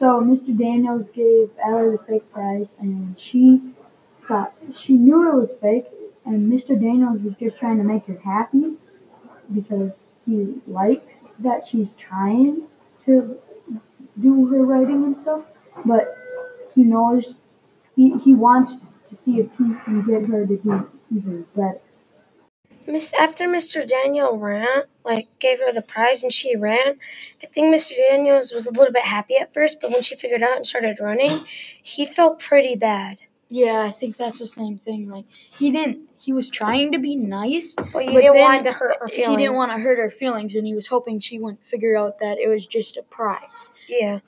So Mr. Daniels gave Ella the fake prize, and she thought she knew it was fake, and Mr. Daniels was just trying to make her happy because he likes that she's trying to do her writing and stuff, but he knows he, he wants to see if he can get her to do even better. Miss after Mr. Daniel ran, like gave her the prize and she ran, I think Mr. Daniels was a little bit happy at first, but when she figured out and started running, he felt pretty bad. Yeah, I think that's the same thing. Like he didn't he was trying to be nice, But you didn't want to hurt her feelings. He didn't want to hurt her feelings and he was hoping she wouldn't figure out that it was just a prize. Yeah.